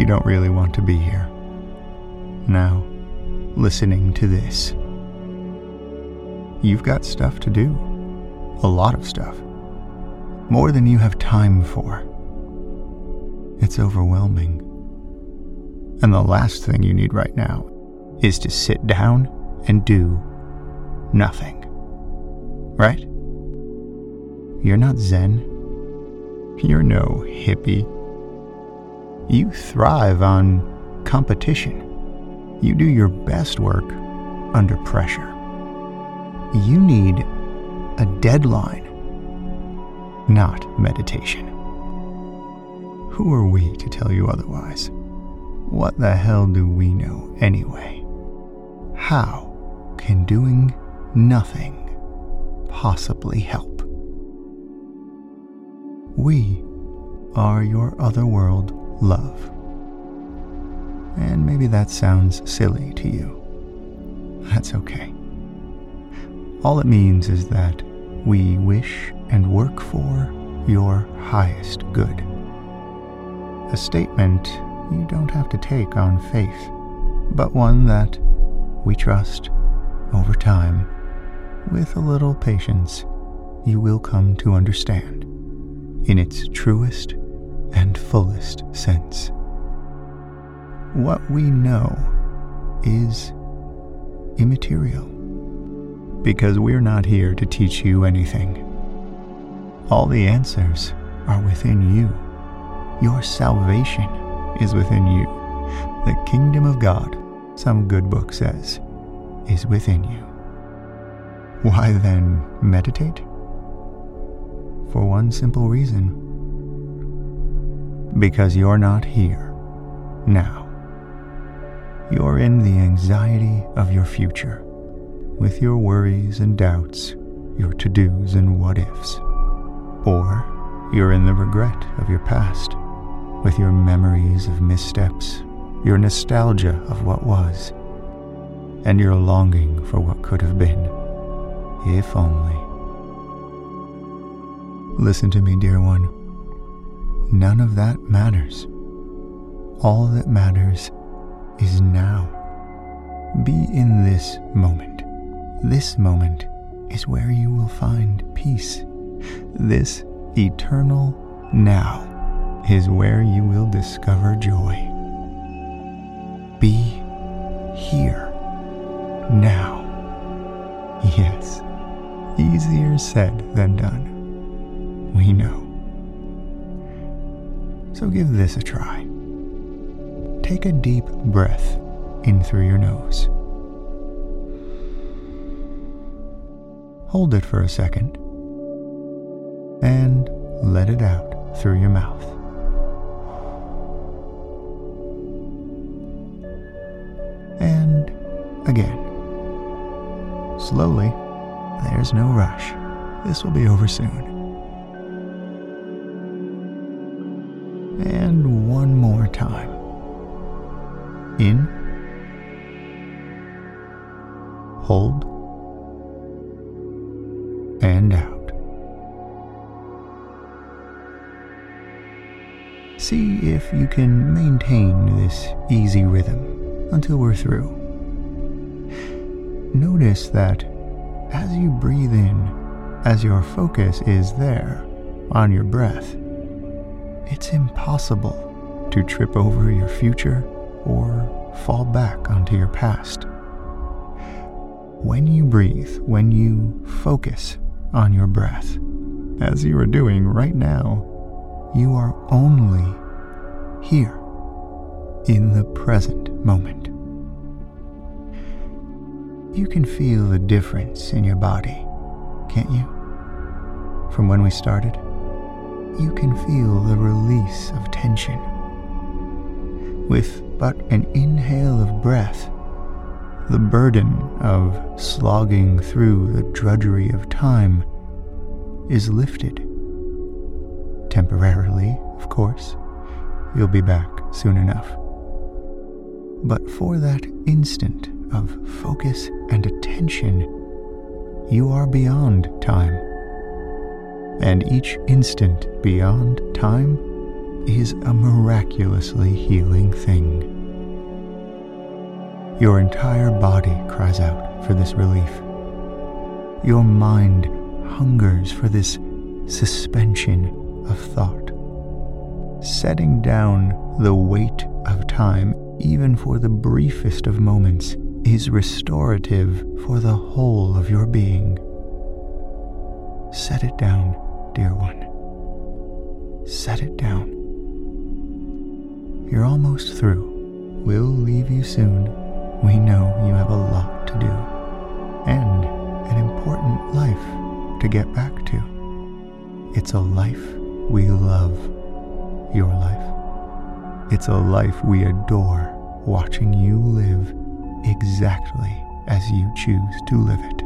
you don't really want to be here. Now, listening to this. You've got stuff to do. A lot of stuff. More than you have time for. It's overwhelming. And the last thing you need right now is to sit down and do nothing. Right? You're not Zen. You're no hippie. You thrive on competition. You do your best work under pressure. You need a deadline, not meditation. Who are we to tell you otherwise? What the hell do we know anyway? How can doing nothing possibly help? We are your otherworld love. And maybe that sounds silly to you. That's okay. All it means is that we wish and work for your highest good. A statement you don't have to take on faith, but one that we trust over time, with a little patience, you will come to understand in its truest and fullest sense. What we know is immaterial because we're not here to teach you anything. All the answers are within you. Your salvation is within you. The kingdom of God, some good book says, is within you. Why then meditate? For one simple reason. Because you're not here now. You're in the anxiety of your future, with your worries and doubts, your to dos and what ifs. Or you're in the regret of your past, with your memories of missteps, your nostalgia of what was, and your longing for what could have been, if only. Listen to me, dear one. None of that matters. All that matters is now. Be in this moment. This moment is where you will find peace. This eternal now is where you will discover joy. Be here now. Yes, easier said than done. We know. So give this a try take a deep breath in through your nose. Hold it for a second and let it out through your mouth. And again. Slowly, there's no rush. This will be over soon. See if you can maintain this easy rhythm until we're through. Notice that as you breathe in, as your focus is there on your breath, it's impossible to trip over your future or fall back onto your past. When you breathe, when you focus on your breath, as you are doing right now, you are only here in the present moment. You can feel the difference in your body, can't you? From when we started, you can feel the release of tension. With but an inhale of breath, the burden of slogging through the drudgery of time is lifted. Temporarily, of course. You'll be back soon enough. But for that instant of focus and attention, you are beyond time. And each instant beyond time is a miraculously healing thing. Your entire body cries out for this relief. Your mind hungers for this suspension of thought, setting down the weight of time, even for the briefest of moments, is restorative for the whole of your being. Set it down, dear one. Set it down. You're almost through. We'll leave you soon. We know you have a lot to do and an important life to get back to. It's a life we love, your life. It's a life we adore watching you live exactly as you choose to live it.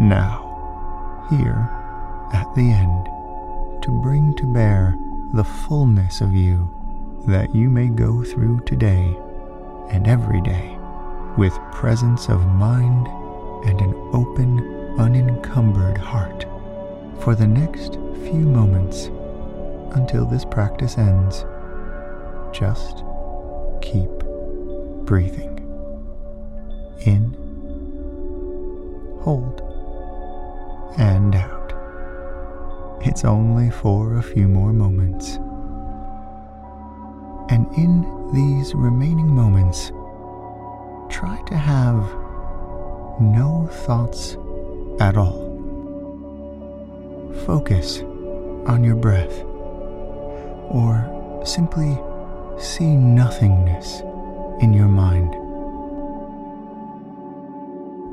Now, here, at the end, to bring to bear the fullness of you that you may go through today and every day with presence of mind and an open, unencumbered heart for the next few moments until this practice ends. Just keep breathing. In, hold, and out. It's only for a few more moments. And in these remaining moments, try to have no thoughts at all. Focus on your breath, or simply see nothingness in your mind.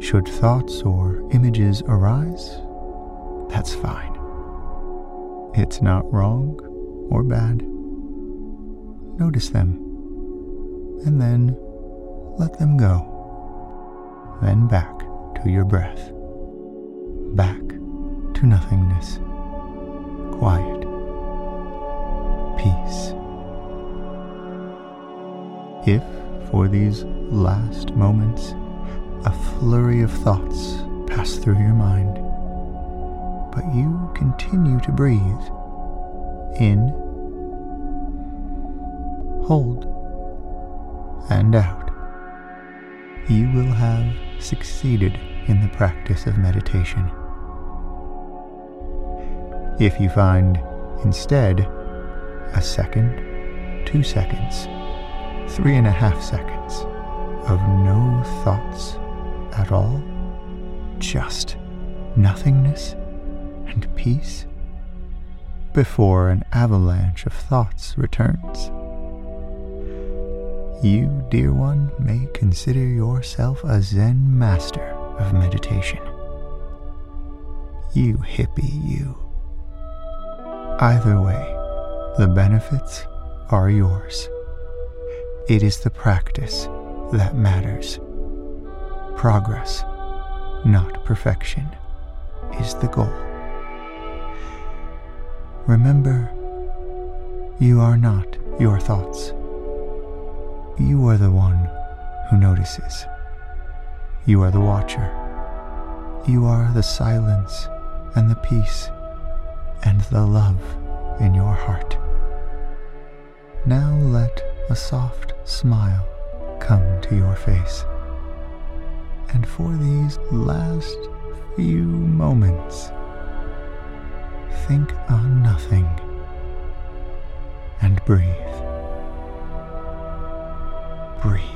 Should thoughts or images arise, that's fine. It's not wrong or bad. Notice them, and then let them go. Then back to your breath, back to nothingness, quiet, peace. If for these last moments, a flurry of thoughts pass through your mind. But you continue to breathe. In, hold, and out. You will have succeeded in the practice of meditation. If you find, instead, a second, two seconds, three and a half seconds of no thoughts at all, just nothingness and peace before an avalanche of thoughts returns. You, dear one, may consider yourself a Zen master of meditation. You hippie, you. Either way, the benefits are yours. It is the practice that matters. Progress, not perfection, is the goal. Remember, you are not your thoughts. You are the one who notices. You are the watcher. You are the silence and the peace and the love in your heart. Now let a soft smile come to your face. And for these last few moments, think on nothing and breathe. Breathe.